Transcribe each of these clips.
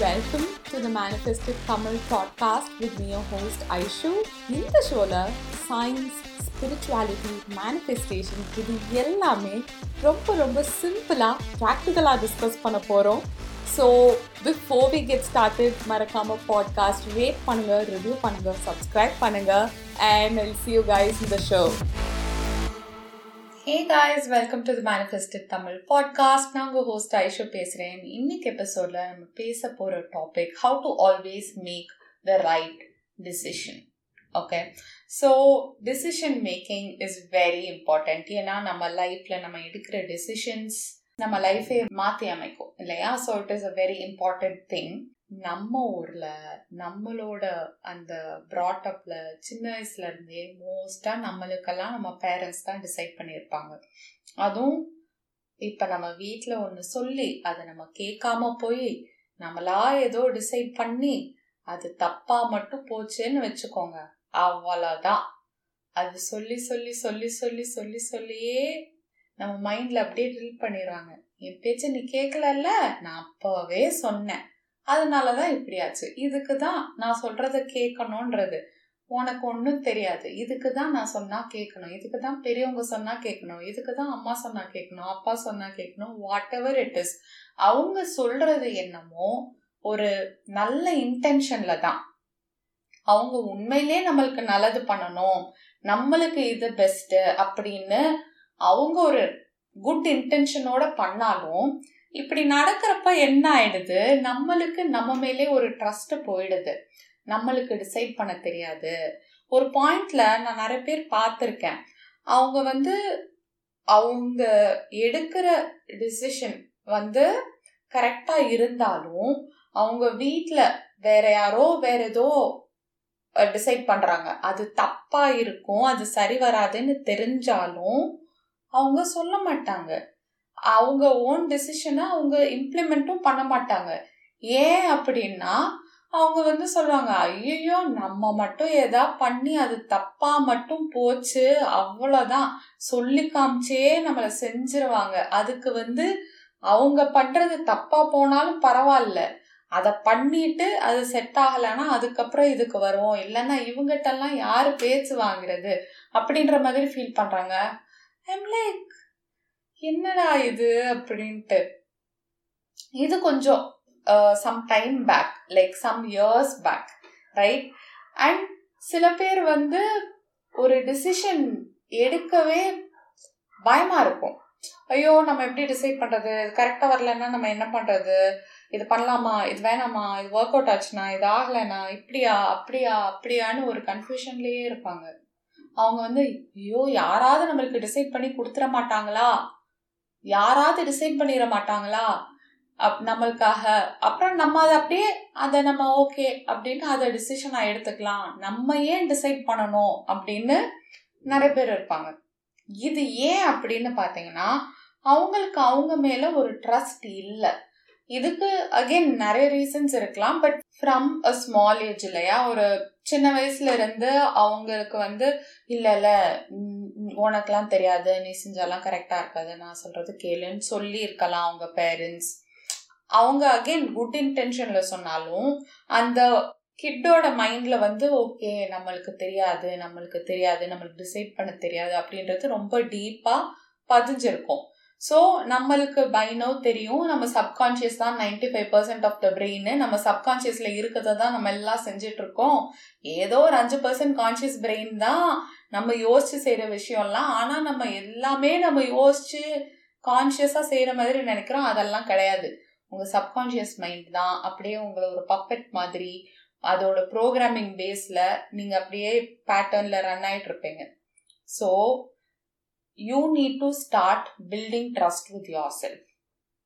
Welcome to the Manifested Tamil podcast with me, host Aishu இந்த ஷோவில் science spirituality manifestation இது எல்லாமே ரொம்ப ரொம்ப சிம்பிளாக ப்ராக்டிக்கலாக டிஸ்கஸ் பண்ண போகிறோம் so before we get started மறக்காம பாட்காஸ்ட் ரேட் பண்ணுங்க ரிவ்யூ பண்ணுங்க சப்ஸ்கிரைப் பண்ணுங்க and I'll see you guys இந்த show hey guys welcome to the manifested Tamil podcast நான் உங்கள் ஹோஸ்ட் ஐஷோ பேசுகிறேன் இன்னைக்கு எபிசோடில் நம்ம பேச போகிற topic how to always make the right decision okay so decision making is very important ஏன்னா நம்ம லைஃப்பில் நம்ம எடுக்கிற டிசிஷன்ஸ் நம்ம லைஃபே மாற்றி அமைக்கும் இல்லையா? So it is a very important thing நம்ம ஊர்ல நம்மளோட அந்த ப்ராட்டப்ல சின்ன வயசுல இருந்தே மோஸ்டா நம்மளுக்கெல்லாம் நம்ம பேரண்ட்ஸ் தான் டிசைட் பண்ணியிருப்பாங்க. அதுவும் இப்ப நம்ம வீட்டுல ஒண்ணு சொல்லி அதை நம்ம கேட்காம போய் நம்மளா ஏதோ டிசைட் பண்ணி அது தப்பா மட்டும் போச்சுன்னு வச்சுக்கோங்க. அவ்வளோதான் அது சொல்லி சொல்லி சொல்லி சொல்லி சொல்லி சொல்லியே நம்ம மைண்ட்ல அப்படியே ட்ரில் பண்ணிடுவாங்க என் பேச்ச நீ கேட்கலல்ல நான் அப்பவே சொன்னேன். அதனால தான் இப்படியாச்சு. இதுக்கு தான் நான் சொல்கிறத கேட்கணுன்றது உனக்கு ஒன்றும் தெரியாது. இதுக்கு தான் நான் சொன்னால் கேட்கணும். இதுக்கு தான் பெரியவங்க சொன்னால் கேட்கணும். இதுக்கு தான் அம்மா சொன்னால் கேட்கணும். அப்பா சொன்னால் கேட்கணும். வாட் எவர் இட் இஸ் அவங்க சொல்கிறது என்னமோ ஒரு நல்ல இன்டென்ஷனில் தான். அவங்க உண்மையிலே நம்மளுக்கு நல்லது பண்ணணும். நம்மளுக்கு இது பெஸ்ட்டு அப்படின்னு அவங்க ஒரு குட் இன்டென்ஷனோட பண்ணாலும் இப்படி நடக்கிறப்ப என்ன ஆயிடுது? நம்மளுக்கு நம்ம மேலே ஒரு ட்ரஸ்ட் போயிடுது. நம்மளுக்கு டிசைட் பண்ண தெரியாது. ஒரு பாயிண்ட்ல நான் நிறைய பேர் பார்த்துருக்கேன். அவங்க வந்து அவங்க எடுக்கிற டிசிஷன் வந்து கரெக்டாக இருந்தாலும் அவங்க வீட்டில் வேற யாரோ வேற ஏதோ டிசைட் பண்ணுறாங்க அது தப்பாக இருக்கும் அது சரி வராதுன்னு தெரிஞ்சாலும் அவங்க சொல்ல மாட்டாங்க. அவங்க ஓன் டெசிஷனை அவங்க இம்ப்ளிமெண்ட்டும் பண்ண மாட்டாங்க. ஏன் அப்படின்னா அவங்க வந்து சொல்லுவாங்க ஐயோ நம்ம மட்டும் எதா பண்ணி அது தப்பா மட்டும் போச்சு அவ்வளோதான் சொல்லி காமிச்சே நம்மளை செஞ்சிருவாங்க. அதுக்கு வந்து அவங்க பண்றது தப்பா போனாலும் பரவாயில்ல. அதை பண்ணிட்டு அது செட் ஆகலைன்னா அதுக்கப்புறம் இதுக்கு வருவோம். இல்லைன்னா இவங்கிட்டெல்லாம் யாரு பேச்சு வாங்குறது? அப்படின்ற மாதிரி ஃபீல் பண்றாங்க. ஐம் லைக் என்னடா இது அப்படின்ட்டு. இது கொஞ்சம் some time back like some years back right and சில பேர் வந்து ஒரு டிசிஷன் எடுக்கவே பயமா இருக்கும். ஐயோ நம்ம எப்படி டிசைட் பண்றது? இது கரெக்டா வரலன்னா நம்ம என்ன பண்றது? இது பண்ணலாமா? இது வேணாமா? இது ஒர்க் அவுட் ஆச்சுனா? இது ஆகலைனா? இப்படியா அப்படியா அப்படியான்னு ஒரு கன்ஃபியூஷன்லயே இருப்பாங்க. அவங்க வந்து ஐயோ யாராவது நம்மளுக்கு டிசைட் பண்ணி கொடுத்துட மாட்டாங்களா? யாராவது டிசைட் பண்ணிட மாட்டாங்களா? அப் நம்மளுக்காக. அப்புறம் நம்ம அதை அப்படியே அதை நம்ம ஓகே அப்படின்னு அதை டிசிஷனாக எடுத்துக்கலாம். நம்ம ஏன் டிசைட் பண்ணணும் அப்படின்னு நிறைய பேர் இருப்பாங்க. இது ஏன் அப்படின்னு பார்த்தீங்கன்னா அவங்களுக்கு அவங்க மேலே ஒரு ட்ரஸ்ட் இல்லை. இதுக்கு அகெயின் நிறைய ரீசன்ஸ் இருக்கலாம் but from a small age இல்லையா? ஒரு சின்ன வயசுல இருந்து அவங்களுக்கு வந்து இல்ல இல்ல உனக்கெல்லாம் தெரியாது நீ செஞ்சாலாம் கரெக்டா இருக்காது நான் சொல்றது கேளுன்னு சொல்லி இருக்கலாம் அவங்க பேரண்ட்ஸ் அவங்க அகெயின் குட் இன்டென்ஷன்ல சொன்னாலும் அந்த கிட்டோட மைண்ட்ல வந்து ஓகே நம்மளுக்கு தெரியாது நம்மளுக்கு தெரியாது நம்மளுக்கு டிசைட் பண்ண தெரியாது அப்படின்றது ரொம்ப டீப்பா பதிஞ்சிருக்கும். ஸோ நம்மளுக்கு பைனோ தெரியும். நம்ம சப்கான்ஷியஸ் தான் ninety five percent of the brain நம்ம சப்கான்ஷியஸில் இருக்கிறத தான் நம்ம எல்லாம் செஞ்சுட்டு இருக்கோம் ஏதோ ஒரு அஞ்சு பர்சன்ட் கான்ஷியஸ் பிரெயின் தான் நம்ம யோசிச்சு செய்கிற விஷயம்லாம். ஆனால் நம்ம எல்லாமே நம்ம யோசிச்சு கான்ஷியஸாக செய்கிற மாதிரி நினைக்கிறோம். அதெல்லாம் கிடையாது. உங்கள் சப்கான்ஷியஸ் மைண்ட் தான். அப்படியே உங்களை ஒரு பப்பெட் மாதிரி அதோட ப்ரோக்ராமிங் பேஸில் நீங்கள் அப்படியே பேட்டர்னில் ரன் ஆகிட்டு இருப்பீங்க so you need to start building trust with yourself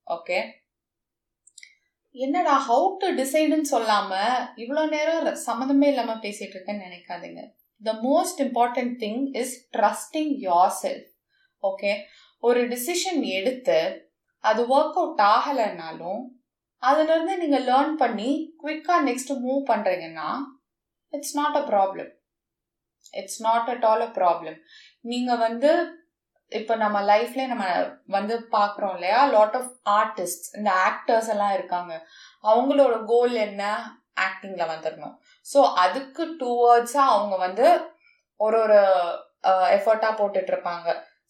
okay என்னடா ஹவு டு டிசைடுன்னு சொல்லாம இவ்வளோ நேரம் சம்மந்தமே இல்லாம பேசிட்டு இருக்கேன்னு நினைக்காதீங்க. The most important thing is trusting yourself okay ஒரு டிசிஷன் எடுத்து அது ஒர்க் அவுட் ஆகலைனாலும் அதுலேருந்து நீங்கள் லேர்ன் பண்ணி குவிக்காக நெக்ஸ்ட் மூவ் பண்ணுறீங்கன்னா it's not a problem it's not at all a problem நீங்கள் வந்து இப்போ நம்ம லைஃப்ல நம்ம வந்து பார்க்குறோம் இல்லையா? லாட் ஆஃப் ஆர்டிஸ்ட் இந்த ஆக்டர்ஸ் எல்லாம் இருக்காங்க. அவங்களோட கோல் என்ன? ஆக்டிங்கில் வந்துடணும் ஸோ அதுக்கு டுவர்ட்ஸாக அவங்க வந்து ஒரு ஒரு எஃபர்ட்டாக போட்டுட்ருப்பாங்க.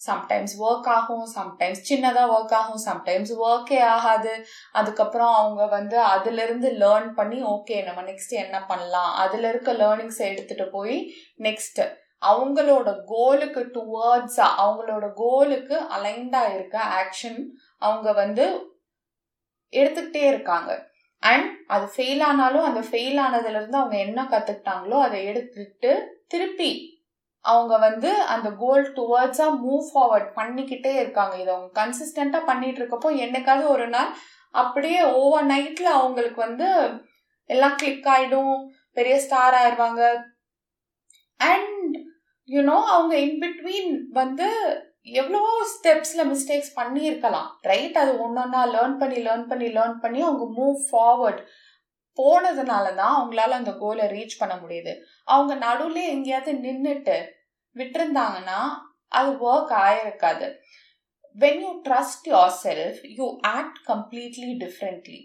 சம்டைம்ஸ் ஒர்க் ஆகும் சம்டைம்ஸ் சின்னதாக ஒர்க் ஆகும் சம்டைம்ஸ் ஒர்க்கே ஆகாது. அதுக்கப்புறம் அவங்க வந்து அதுலேருந்து லேர்ன் பண்ணி ஓகே நம்ம நெக்ஸ்ட் என்ன பண்ணலாம்? அதில் இருக்க லேர்னிங்ஸை எடுத்துகிட்டு போய் நெக்ஸ்ட்டு அவங்களோட கோலுக்கு டுவர்ட்ஸா அவங்களோட கோலுக்கு அலைண்டா இருக்க ஆக்ஷன் அவங்க வந்து எடுத்துக்கிட்டே இருக்காங்க. அண்ட் அது ஃபெயில் ஆனாலும் அந்த ஃபெயில் ஆனதுல இருந்து அவங்க என்ன கத்துக்கிட்டாங்களோ அதை எடுத்துட்டு திருப்பி அவங்க வந்து அந்த கோல் டுவர்ட்ஸா மூவ் ஃபார்வர்ட் பண்ணிக்கிட்டே இருக்காங்க. இதை அவங்க கன்சிஸ்டண்டா பண்ணிட்டு இருக்கப்போ என்னைக்காவது ஒரு நாள் அப்படியே ஓவர் நைட்ல அவங்களுக்கு வந்து எல்லாம் கிளிக் ஆயிடும். பெரிய ஸ்டார் ஆயிடுவாங்க அண்ட் யூனோ அவங்க இன் பிட்வீன் வந்து எவ்வளோ ஸ்டெப்ஸில் மிஸ்டேக்ஸ் பண்ணியிருக்கலாம் ரைட் அது ஒன்னொன்னா லேர்ன் பண்ணி லேர்ன் பண்ணி லேர்ன் பண்ணி அவங்க மூவ் ஃபார்வர்ட் போனதுனால தான் அவங்களால அந்த கோலை ரீச் பண்ண முடியுது. அவங்க நடுவில் எங்கேயாவது நின்றுட்டு விட்டுருந்தாங்கன்னா அது work ஆகிருக்காது when you trust yourself you act completely differently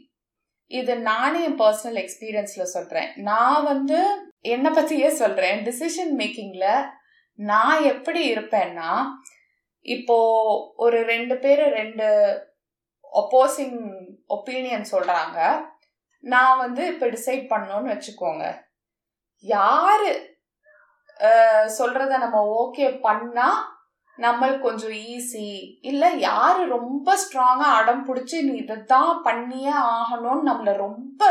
இது நானே என் பர்சனல் எக்ஸ்பீரியன்ஸில் சொல்கிறேன் நான் வந்து என்னை பற்றியே சொல்கிறேன் டிசிஷன் மேக்கிங்கில் நான் எப்படி இருப்பேன்னா இப்போ ஒரு ரெண்டு பேர் ரெண்டு ஒப்போசிங் ஒப்பீனியன் சொல்றாங்க. நான் வந்து இப்போ டிசைட் பண்ணோன்னு வச்சுக்கோங்க. யாரு சொல்றத நம்ம ஓகே பண்ணா நம்மளுக்கு கொஞ்சம் ஈஸி இல்லை யாரு ரொம்ப ஸ்ட்ராங்காக அடம் பிடிச்சி நீ இதைத்தான் பண்ணியே ஆகணும்னு நம்மளை ரொம்ப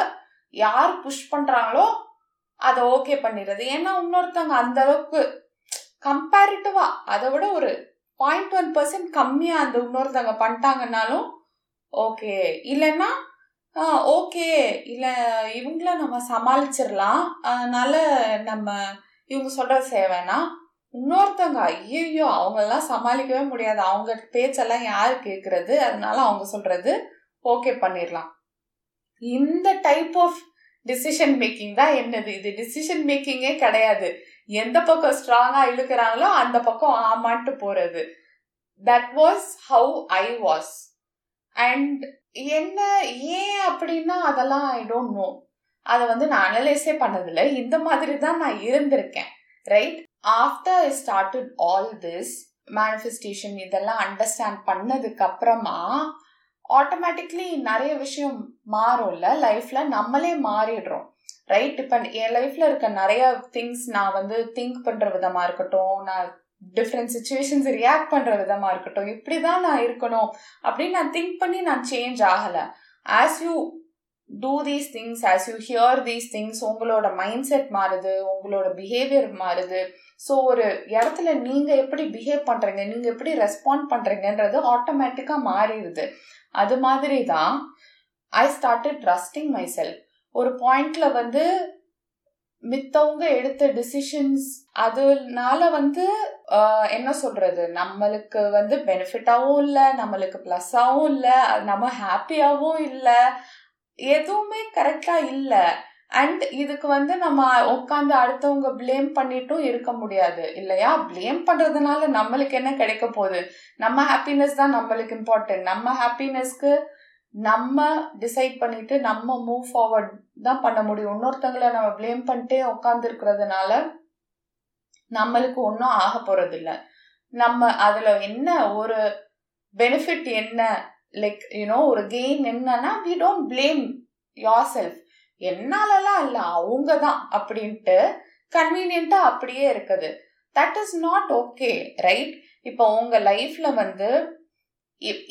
யார் புஷ் பண்ணுறாங்களோ அதை ஓகே பண்ணிடுறது. ஏன்னா இன்னொருத்தவங்க அந்த அளவுக்கு கம்பேரிட்டிவா அதை விட ஒரு பாயிண்ட் ஒன் பர்சன்ட் கம்மியா அந்த இன்னொருத்தவங்க பண்ணிட்டாங்கன்னாலும் ஓகே இல்லைன்னா ஓகே இல்லை இவங்கள நம்ம சமாளிச்சிடலாம். அதனால நம்ம இவங்க சொல்றது செய்வேனா இன்னொருத்தவங்க ஐயோ அவங்களெல்லாம் சமாளிக்கவே முடியாது. அவங்க பேச்செல்லாம் யார் கேட்குறது அதனால அவங்க சொல்றது ஓகே பண்ணிடலாம். இந்த டைப் ஆஃப் டிசிஷன் மேக்கிங் தான் என்னது? இது டிசிஷன் மேக்கிங்கே கிடையாது. எந்த பக்கம் ஸ்ட்ராங்கா இழுக்கிறாங்களோ அந்த பக்கம் ஆமான்ட்டு போறது. That was how I was and என்ன ஏன் அப்படின்னா அதெல்லாம் ஐ டோன்ட் நோ அதை வந்து நான் அனலைஸே பண்ணதில்லை. இந்த மாதிரி தான் நான் இருந்திருக்கேன். Right after I started all this manifestation இதெல்லாம் அண்டர்ஸ்டாண்ட் பண்ணதுக்கு அப்புறமா ஆட்டோமேட்டிக்லி நிறைய விஷயம் மாறும்ல. லைஃப்ல நம்மளே மாறிடுறோம். ரைட் இப்போ என் லைஃப்ல இருக்க நிறைய திங்ஸ் நான் வந்து திங்க் பண்ற விதமா இருக்கட்டும் நான் டிஃப்ரெண்ட் சுச்சுவேஷன்ஸ் ரியாக்ட் பண்ற விதமா இருக்கட்டும் இப்படிதான் நான் இருக்கணும் அப்படின்னு நான் திங்க் பண்ணி நான் சேஞ்ச் ஆகல. As you do these things as you hear these things உங்களோட மைண்ட் செட் மாறுது உங்களோட பிஹேவியர் மாறுது. ஸோ ஒரு இடத்துல நீங்கள் எப்படி பிஹேவ் பண்ணுறீங்க நீங்கள் எப்படி ரெஸ்பாண்ட் பண்ணுறீங்கன்றது ஆட்டோமேட்டிக்காக மாறிடுது. அது மாதிரி தான் I started trusting myself ஒரு பாயிண்ட்ல வந்து மித்தவங்க எடுத்த டிசிஷன்ஸ் அதனால வந்து என்ன சொல்றது? நம்மளுக்கு வந்து பெனிஃபிட்டாகவும் இல்லை நம்மளுக்கு ப்ளஸ்ஸாகவும் இல்லை நம்ம ஹாப்பியாகவும் இல்லை எதுவுமே கரெக்டாக இல்லை. அண்ட் இதுக்கு வந்து நம்ம உட்காந்து அடுத்தவங்க பிளேம் பண்ணிட்டும் இருக்க முடியாது. இல்லையா? பிளேம் பண்றதுனால நம்மளுக்கு என்ன கிடைக்க போகுது? நம்ம ஹாப்பினஸ் தான் நம்மளுக்கு இம்பார்ட்டன்ட் நம்ம ஹாப்பினஸ்க்கு நம்ம டிசைட் பண்ணிட்டு நம்ம மூவ் ஃபார்வர்ட் தான் பண்ண முடியும். இன்னொருத்தங்களை நம்ம பிளேம் பண்ணிட்டே உட்காந்துருக்கிறதுனால நம்மளுக்கு ஒன்றும் ஆக போறது இல்லை நம்ம அதில் என்ன ஒரு பெனிஃபிட் என்ன? லைக் யூனோ ஒரு கெயின் என்னன்னா we don't blame yourself என்னாலலாம் இல்லை அவங்க தான் அப்படின்ட்டு கன்வீனியண்ட்டாக அப்படியே இருக்குது. That is not okay right இப்போ உங்கள் லைஃப்பில் வந்து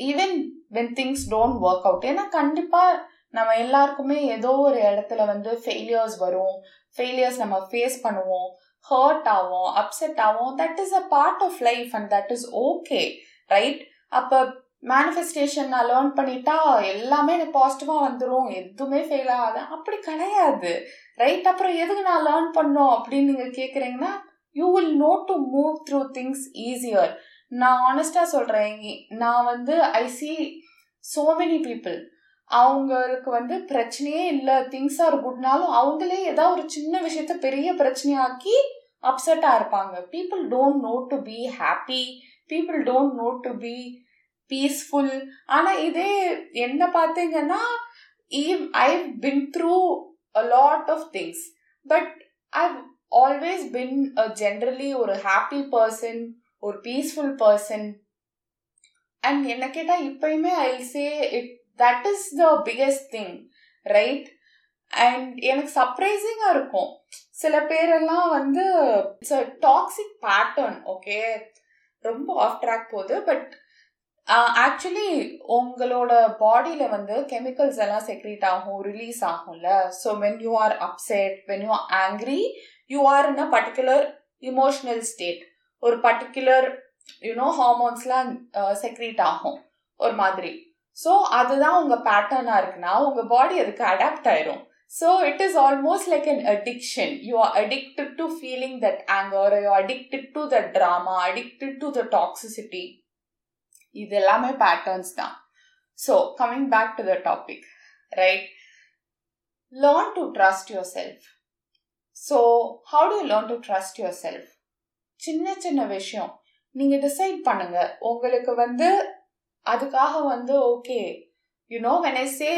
even when things don't work out ஏன்னா கண்டிப்பாக நம்ம எல்லாருக்குமே ஏதோ ஒரு இடத்துல வந்து ஃபெயிலியர்ஸ் வரும். ஃபெயிலியர்ஸ் நம்ம ஃபேஸ் பண்ணுவோம். ஹர்ட் ஆகும் அப்செட் ஆகும் that is a part of life and that is okay right அப்போ மேனிஃபெஸ்டேஷன் நான் லேர்ன் பண்ணிட்டா எல்லாமே எனக்கு பாசிட்டிவாக வந்துடும் எதுவுமே ஃபெயில் ஆகாது. அப்படி கிடையாது ரைட் அப்புறம் எதுக்கு நான் லேர்ன் பண்ணோம் அப்படின்னு நீங்கள் கேட்குறீங்கன்னா you will know to move through things easier நான் ஆனஸ்டாக சொல்கிறேன் நான் வந்து I see so many people அவங்களுக்கு வந்து பிரச்சனையே இல்லை. திங்ஸ் ஆர் குட்னாலும் அவங்களே ஏதாவது ஒரு சின்ன விஷயத்த பெரிய பிரச்சனையாக்கி அப்செட்டாக இருப்பாங்க. People don't know to be happy people don't know to be peaceful ஆனால் இதே என்ன பார்த்தீங்கன்னா I been through a lot of things but I always been generally ஒரு ஹாப்பி பர்சன் ஒரு பீஸ்ஃபுல் பர்சன் அண்ட் என்ன கேட்டால் இப்பயுமே I say it that is the biggest thing right and எனக்கு சர்ப்ரைசிங்காக இருக்கும். சில பேரெல்லாம் வந்து it's a toxic pattern okay ரொம்ப ஆஃப் ட்ராக் போகுது பட் ஆக்சுவலி உங்களோட பாடியில் வந்து கெமிக்கல்ஸ் எல்லாம் செக்ரீட் ஆகும் ரிலீஸ் ஆகும்ல. So when you are upset when you are angry you are in a particular emotional state ஒரு பர்டிகுலர் யூனோ ஹார்மோன்ஸ்லாம் செக்ரீட் ஆகும் ஒரு மாதிரி. ஸோ அதுதான் உங்கள் பேட்டர்னாக இருக்குன்னா உங்கள் பாடி அதுக்கு அடாப்ட் ஆயிரும். So it is almost like an addiction you are addicted to feeling that anger you addicted to the drama addicted to the toxicity இது எல்லாமே பேட்டர்ன்ஸ் தான். So coming back to the topic right learn to trust yourself so how to learn to trust yourself சின்ன சின்ன விஷயம். நீங்கள் decide பண்ணுங்க. உங்களுக்கு வந்து அதுக்காக வந்து okay you know when I say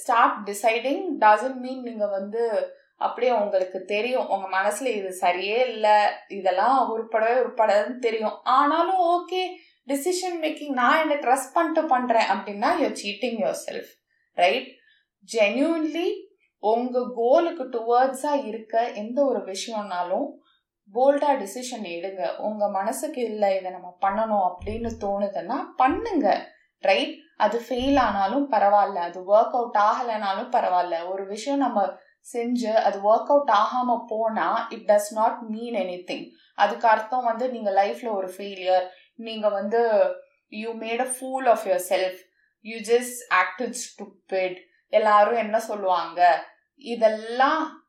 start deciding doesn't mean நீங்கள் வந்து அப்படியே உங்களுக்கு தெரியும். உங்கள் மனசில் இது சரியே இல்லை. இதெல்லாம் உருப்படவே உருப்படாதுன்னு தெரியும். ஆனாலும் ஓகே டிசிஷன் மேக்கிங் நான் என்ன ட்ரஸ்ட் பண்ணிட்டு பண்ணுறேன் அப்படின்னா you're cheating yourself right genuinely உங்கள் கோலுக்கு டுவர்ட்ஸாக இருக்க எந்த ஒரு விஷயம்னாலும் போல்டாக டிசிஷன் எடுங்க. உங்கள் மனசுக்கு இல்லை இதை நம்ம பண்ணணும் அப்படின்னு தோணுதுன்னா பண்ணுங்க. ரைட் அது ஃபெயில் ஆனாலும் பரவாயில்ல. அது ஒர்க் அவுட் ஆகலைனாலும் பரவாயில்ல. ஒரு விஷயம் நம்ம செஞ்சு அது ஒர்க் அவுட் ஆகாமல் போனால் it does not mean anything அதுக்கு அர்த்தம் வந்து நீங்கள் லைஃப்பில் ஒரு ஃபெயிலியர் நீங்கள் வந்து you made a fool of yourself you just active stupid எல்லாரும் என்ன சொல்லுவாங்க? இதெல்லாம்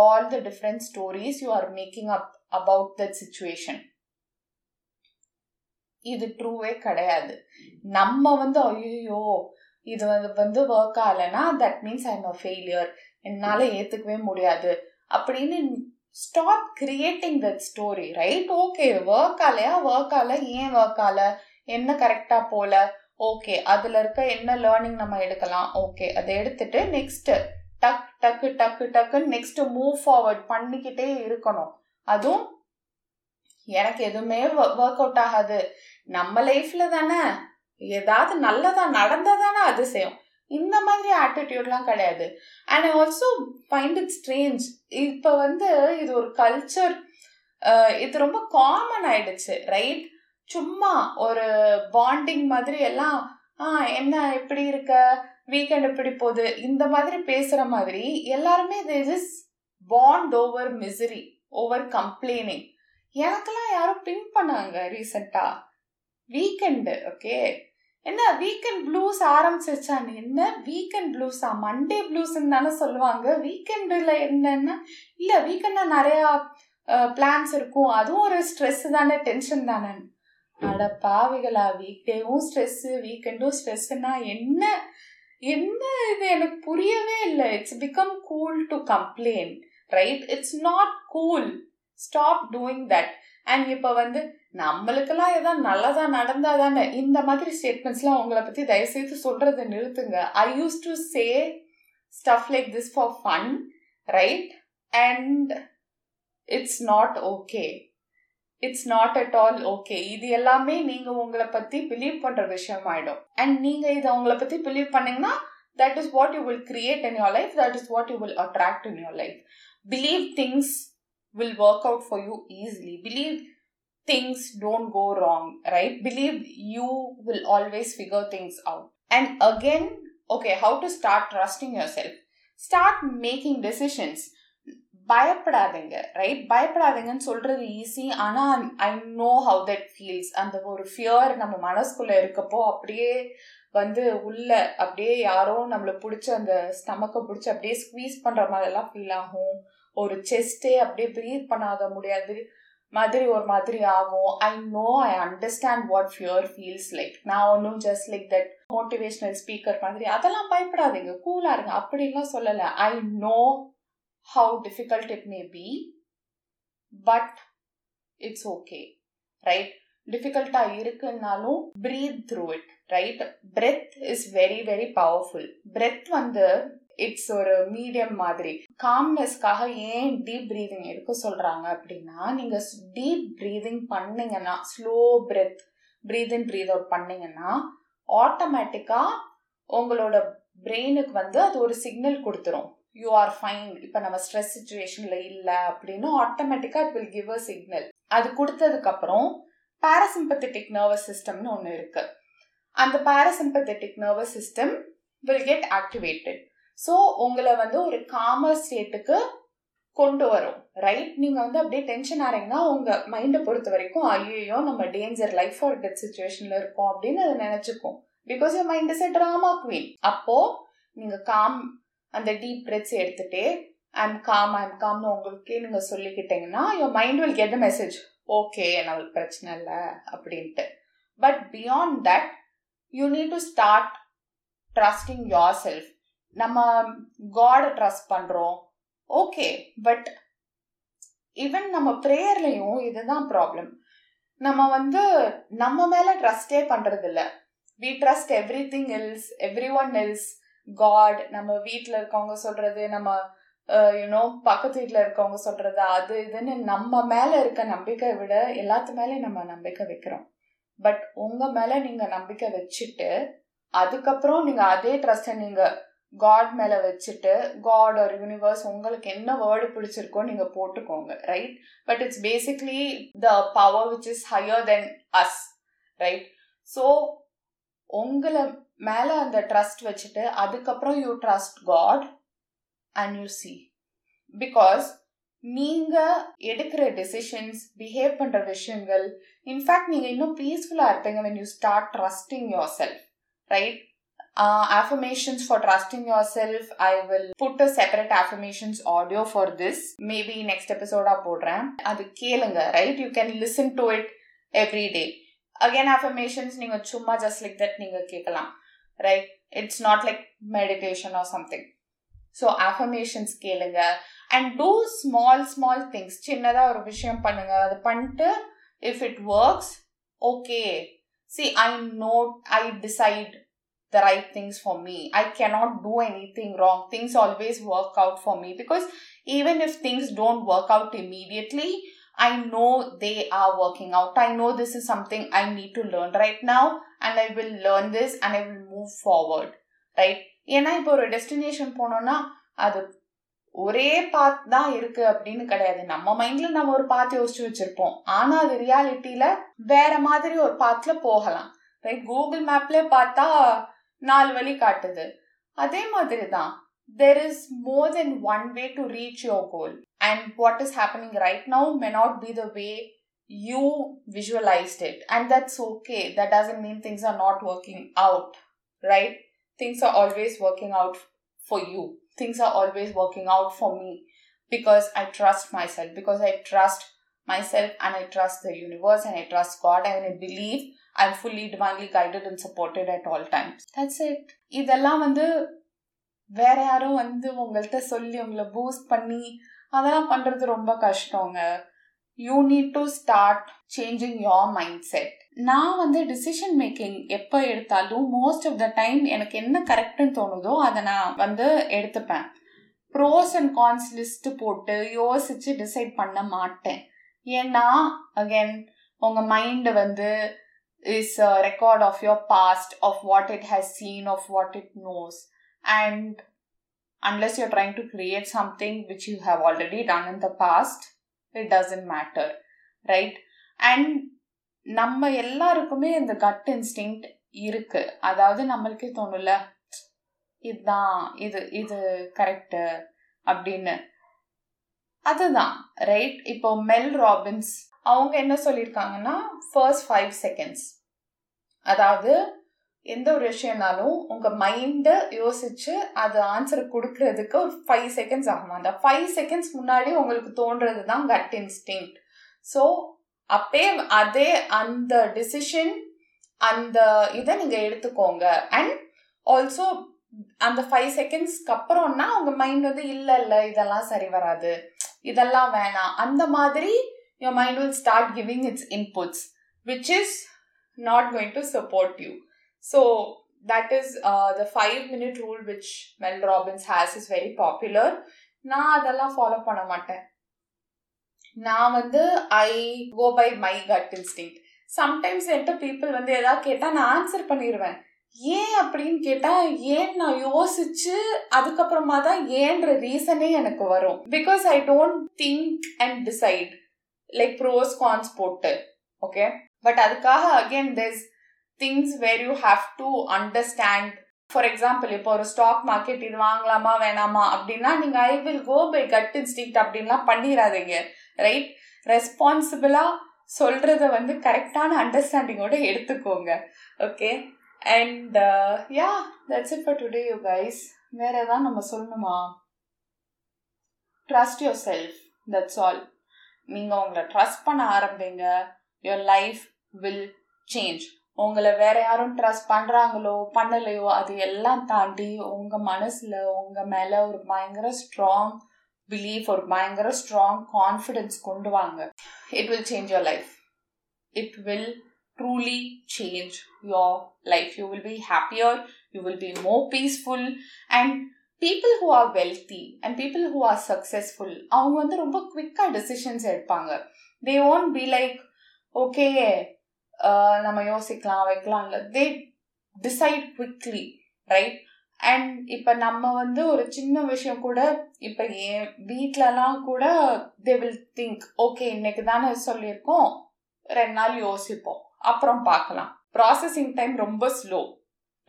all the different stories you are making up about that situation. இது ட்ரூவே கிடையாது. நம்ம வந்து ஐயோ இது வந்து வந்து ஒர்க் ஆகலைன்னா that means I am a failure என்னால் ஏற்றுக்கவே முடியாது. அப்படின்னு stop creating that story right okay work ஆலையா work ஆல ஏன் ஒர்க் ஆல என்ன கரெக்டாக போல ஓகே அதில் இருக்க என்ன லேர்னிங் நம்ம எடுக்கலாம்? ஓகே அதை எடுத்துட்டு நெக்ஸ்ட்டு டக் டக்கு டக்கு டக்குன்னு நெக்ஸ்ட் மூவ் ஃபார்வர்ட் பண்ணிக்கிட்டே இருக்கணும். அதுவும் எனக்கு எதுவுமே ஒர்க் அவுட் ஆகாது. நம்ம லைஃப்ல தானே ஏதாவது நல்லதா நடந்தா தானே அதிசயம் இந்த மாதிரி ஆட்டிடியூட்லாம் கிடையாது. And I also find it strange இப்போ வந்து இது ஒரு கல்ச்சர் இது ரொம்ப காமன் ஆயிடுச்சு ரைட் சும்மா ஒரு பாண்டிங் மாதிரி எல்லாம் ஆ என்ன எப்படி இருக்க? வீக்கெண்ட் எப்படி போகுது? இந்த மாதிரி பேசுகிற மாதிரி எல்லாருமே this is bond over misery over complaining எனக்கெல்லாம் யாரும் பின் பண்ணாங்க ரீசெண்டாக வீக்கெண்டு ஓகே என்ன வீக்கெண்ட் ப்ளூஸ் ஆரம்பிச்சிருச்சான்னு என்ன வீக்கெண்ட் ப்ளூஸா மண்டே ப்ளூஸ்ன்னு தானே சொல்லுவாங்க. வீக்கெண்டில் என்னன்னா? இல்லை வீக்கெண்டில் நிறையா பிளான்ஸ் இருக்கும். அதுவும் ஒரு ஸ்ட்ரெஸ் தானே டென்ஷன் தானே. அட பாவிகளா வீக் டேவும் ஸ்ட்ரெஸ்ஸு வீக்கெண்டும் ஸ்ட்ரெஸ்ஸுன்னா என்ன? என்ன இது? எனக்கு புரியவே இல்லை. It's become cool to complain right it's not cool stop doing that and இப்போ வந்து நம்மளுக்கெல்லாம் எதாவது நல்லதா நடந்தா தானே இந்த மாதிரி ஸ்டேட்மெண்ட்ஸ்லாம் உங்களை பற்றி தயவுசெய்து சொல்கிறத நிறுத்துங்க. I used to say stuff like this for fun right and it's not okay it's not at all okay இது எல்லாமே நீங்க உங்களை பத்தி பிலீவ் பண்ற விஷயம் ஆயிடும் அண்ட் நீங்க இதை உங்களை பத்தி பிலீவ் பண்ணீங்கன்னா that is what you will create in your life that is what you will attract in your life believe things will work out for you easily. Believe things don't go wrong, right? Believe you will always figure things out. And again, okay, how to start trusting yourself? Start making decisions. பயப்படாதீங்க right பயப்படாதீங்கன்னு சொல்றது easy ஆனால் I know how that feels அந்த ஒரு fear நம்ம மனசுக்குள்ள இருக்கப்போ அப்படியே வந்து உள்ள அப்படியே யாரோ நம்மளை பிடிச்ச அந்த ஸ்டமக்கை பிடிச்சி அப்படியே ஸ்க்வீஸ் பண்ணுற மாதிரிலாம் ஃபீல் ஆகும். ஒரு செஸ்டே அப்படியே ப்ரீத் பண்ணாத முடியாது. மாதிரி ஒரு மாதிரி ஆகும். I know I understand what fear feels like நான் ஒன்றும் just like that motivational speaker மாதிரி. அதெல்லாம் பயப்படாதீங்க. கூலாக இருங்க. அப்படின்லாம் சொல்லலை. I know how difficult it may be but it's okay right டிஃபிகல்ட்டா இருக்குன்னாலும் breathe through it right breath is very very powerful breath வந்து இட்ஸ் ஒரு மீடியம் மாதிரி. காம்னஸ்க்காக ஏன் டீப் ப்ரீதிங் எடுக்க சொல்றாங்க அப்படின்னா நீங்க டீப் ப்ரீதிங் பண்ணீங்கன்னா slow breath breathe in breathe out பண்ணீங்கன்னா ஆட்டோமேட்டிக்கா உங்களோட பிரெயினுக்கு வந்து அது ஒரு சிக்னல் கொடுத்துரும். யூ ஆர் ஃபைன் இப்போ நம்ம ஸ்ட்ரெஸ் சுச்சுவேஷனில் இல்லை அப்படின்னு ஆட்டோமேட்டிக்கா it will give a signal அது கொடுத்ததுக்கப்புறம் பாரசிம்பத்திட்டிக் நர்வஸ் சிஸ்டம்னு ஒன்று இருக்குது அந்த parasympathetic nervous system will get activated so உங்களை வந்து ஒரு காமர் ஸ்டேட்டுக்கு கொண்டு வரும். ரைட் நீங்கள் வந்து அப்படியே டென்ஷன் ஆகிறீங்கன்னா உங்கள் மைண்டை பொறுத்த வரைக்கும் ஐயோ நம்ம டேஞ்சர் லைஃப் ஆர் டெத் சுச்சுவேஷனில் இருக்கோம் அப்படின்னு அதை நினச்சிக்கும். Because you mind is a drama queen அப்போது நீங்கள் காம் அந்த டீப் பிரெத்ஸ் எடுத்துகிட்டே ஐம் காம் ஐம் காம்னு உங்களுக்கே நீங்கள் சொல்லிக்கிட்டீங்கன்னா your mind will get a message okay நம்மளுக்கு பிரச்சனை இல்லை அப்படின்ட்டு. But beyond that you need to start trusting yourself நம்ம காடை ட்ரஸ்ட் பண்ணுறோம் ஓகே பட் ஈவன் நம்ம ப்ரேயர்லையும் இதுதான் ப்ராப்ளம் நம்ம வந்து நம்ம மேலே ட்ரஸ்டே பண்ணுறதில்ல we trust everything else everyone else God நம்ம வீட்டில் இருக்கவங்க சொல்றது நம்ம யூனோ பக்கத்து வீட்டில் இருக்கவங்க சொல்றது அது இதுன்னு நம்ம மேல இருக்க நம்பிக்கை விட எல்லாத்து மேலேயும் நம்ம நம்பிக்கை வைக்கிறோம். பட் உங்க மேல நீங்க நம்பிக்கை வச்சுட்டு அதுக்கப்புறம் நீங்க அதே ட்ரஸ்ட்டை நீங்க காட் மேல வச்சுட்டு காட் ஒரு யூனிவர்ஸ் உங்களுக்கு என்ன வேர்டு பிடிச்சிருக்கோ நீங்க போட்டுக்கோங்க right but it's basically the power which is higher than us right so உங்களை மேலே அந்த ட்ரஸ்ட் வச்சுட்டு அதுக்கப்புறம் you trust God and you see because நீங்கள் எடுக்கிற டெசிஷன்ஸ் பிஹேவ் பண்ணுற விஷயங்கள் இன்ஃபேக்ட் நீங்கள் இன்னும் பீஸ்ஃபுல்லாக இருப்பீங்க when you start trusting yourself right uh, affirmations for trusting yourself. I will put a separate affirmations audio for this. Maybe next episode ஆ போடுறேன். அது கேளுங்க right you can listen to it every day again affirmations நீங்கள் சும்மா just like that நீங்கள் கேட்கலாம் right it's not like meditation or something so affirmations கேளுங்க and do small small things சின்னதாக ஒரு விஷயம் பண்ணுங்க அது பண்ணிட்டு if it works okay see I note I decide the right things for me. I cannot do anything wrong. Things always work out for me because even if things don't work out immediately, I know they are working out. I know this is something I need to learn right now and I will learn this and I will move forward right ஏன்னா இப்போ ஒரு destination போனோம்னா அது ஒரே பாத் தான் இருக்கு அப்படின்னு கிடையாது. நம்ம மைண்ட்ல நம்ம ஒரு பாத் யோசிச்சு வச்சிருப்போம். ஆனா அது ரியாலிட்டியில வேற மாதிரி ஒரு பாத்ல போகலாம். ரைட் கூகுள் மேப்ல பார்த்தா நாலு வழி காட்டுது. அதே மாதிரி தான் there is more than one way to reach your goal and what is happening right now may not be the way you visualized it. And that's okay. That doesn't mean things are not working out. right things are always working out for you things are always working out for me because i trust myself because i trust myself and i trust the universe and i trust god and i believe i'm fully divinely guided and supported at all times that's it இதெல்லாம் வந்து வேற யாரும் வந்து உங்கள்கிட்ட சொல்லி உங்களை boost பண்ணி அதெல்லாம் பண்றது ரொம்ப கஷ்டங்க you need to start changing your mindset நான் வந்து டிசிஷன் மேக்கிங் எப்போ எடுத்தாலும் மோஸ்ட் ஆஃப் த டைம் எனக்கு என்ன கரெக்டுன்னு தோணுதோ அதை நான் வந்து எடுத்துப்பேன். ப்ரோஸ் அண்ட் கான்ஸ் லிஸ்ட் போட்டு யோசிச்சு டிசைட் பண்ண மாட்டேன். ஏன்னா அகேன் உங்கள் மைண்டு வந்து is record of your past of what it has seen of what it knows and unless you trying to create something which you have already done in the past it doesn't matter right and நம்ம எல்லாருக்குமே இந்த cut instinct இருக்கு. அதாவது நம்மளுக்கே தோணும்ல இதுதான் இது இது correct அப்படின்னு. அதுதான் ரைட் இப்போ மெல் ராபின்ஸ் அவங்க என்ன சொல்லியிருக்காங்கன்னா ஃபர்ஸ்ட் ஃபைவ் செகண்ட்ஸ் அதாவது எந்த ஒரு விஷயம்னாலும் உங்கள் மைண்டை யோசிச்சு அது ஆன்சர் கொடுக்கறதுக்கு ஒரு ஃபைவ் செகண்ட்ஸ் ஆகும். அந்த ஃபைவ் செகண்ட்ஸ் முன்னாடி உங்களுக்கு தோன்றது தான் கட் இன்ஸ்டிங் ஸோ அப்பே அதே அந்த டிசிஷன் அந்த இதை நீங்கள் எடுத்துக்கோங்க. அண்ட் ஆல்சோ அந்த ஃபைவ் செகண்ட்ஸ்க்கு அப்புறம்னா உங்கள் மைண்ட் வந்து இல்லை இல்லை இதெல்லாம் சரி வராது. இதெல்லாம் வேணாம். அந்த மாதிரி your mind will start giving its inputs which is not going to support you so that is the five minute rule which Mel Robbins has is very popular நான் அதெல்லாம் ஃபாலோ பண்ண மாட்டேன். நான் வந்து I go by my gut instinct sometimes என்கிட்ட people வந்து எதாவது கேட்டால் நான் ஆன்சர் பண்ணிடுவேன் ஏன் அப்படின்னு கேட்டால் ஏன் நான் யோசிச்சு அதுக்கப்புறமா தான் ஏன்ற ரீசனே எனக்கு வரும். Because I don't think and decide like pros cons போட்டு. ஓகே பட் அதுக்காக again this things where you have to understand for example இப்போ ஒரு ஸ்டாக் மார்க்கெட் இது வாங்கலாமா வேணாமா அப்படின்னா நீங்கள் I will go by gut instinct அப்படின்லாம் பண்ணிடாதீங்க ரைட் ரெஸ்பான்சிபிளாக சொல்கிறத வந்து கரெக்டான அண்டர்ஸ்டாண்டிங்கோட எடுத்துக்கோங்க okay and yeah that's it for today you guys வேற ஏதாவது நம்ம சொல்லணுமா? Trust yourself that's all நீங்கள் உங்களை ட்ரஸ்ட் பண்ண ஆரம்பிங்க யுவர் லைஃப் வில் சேஞ்ச் உங்களை வேற யாரும் ட்ரஸ்ட் பண்றாங்களோ பண்ணலையோ அது எல்லாம் தாண்டி உங்க மனசுல உங்க மேல ஒரு பயங்கர ஸ்ட்ராங் பிலீஃப் ஒரு பயங்கர ஸ்ட்ராங் கான்ஃபிடென்ஸ் கொண்டு வாங்க. It will change your life it will truly change your life you will be happier you will be more peaceful and people who are wealthy and people who are successful அவங்க வந்து ரொம்ப குவிக்காக decisions எடுப்பாங்க. They won't be like okay Uh, நம்ம யோசிக்கலாம் வைக்கலாம் இல்லை they decide quickly right and இப்போ நம்ம வந்து ஒரு சின்ன விஷயம் கூட இப்போ என் வீட்டிலலாம் கூட தே வில் திங்க் ஓகே இன்னைக்கு தானே சொல்லியிருக்கோம். ரெண்டு நாள் யோசிப்போம். அப்புறம் பார்க்கலாம். ப்ராசஸிங் டைம் ரொம்ப slow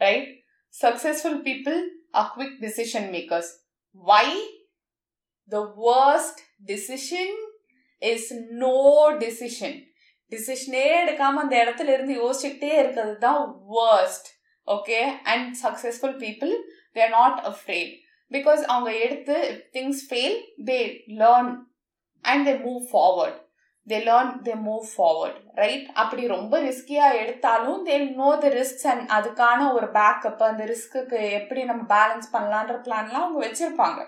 right successful people are quick decision makers why the worst decision is no decision டிசிஷனே எடுக்காம அந்த இடத்துல இருந்து யோசிச்சுக்கிட்டே இருக்கிறது தான் worst okay and successful people they're not afraid because அவங்க எடுத்து things fail they learn and they move forward they learn they move forward right அப்படி ரொம்ப ரிஸ்கியாக எடுத்தாலும் they know the risks and அதுக்கான ஒரு பேக்கப் அந்த ரிஸ்க்கு எப்படி நம்ம பேலன்ஸ் பண்ணலான்ற பிளான்லாம் அவங்க வச்சுருப்பாங்க.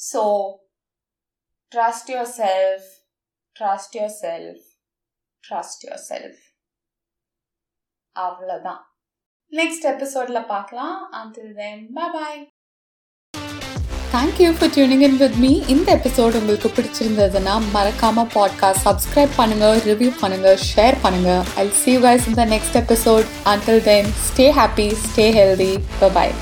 So trust yourself trust yourself trust yourself அவ்வளோதான் நெக்ஸ்ட் எபிசோடில் பார்க்கலாம் until then bye thank you for tuning in with me இந்த எபிசோட் உங்களுக்கு பிடிச்சிருந்ததுன்னா மறக்காம பாட்காஸ்ட் சப்ஸ்கிரைப் பண்ணுங்க ரிவ்யூ பண்ணுங்க ஷேர் பண்ணுங்க. I see you guys the next episode until then stay happy stay healthy bye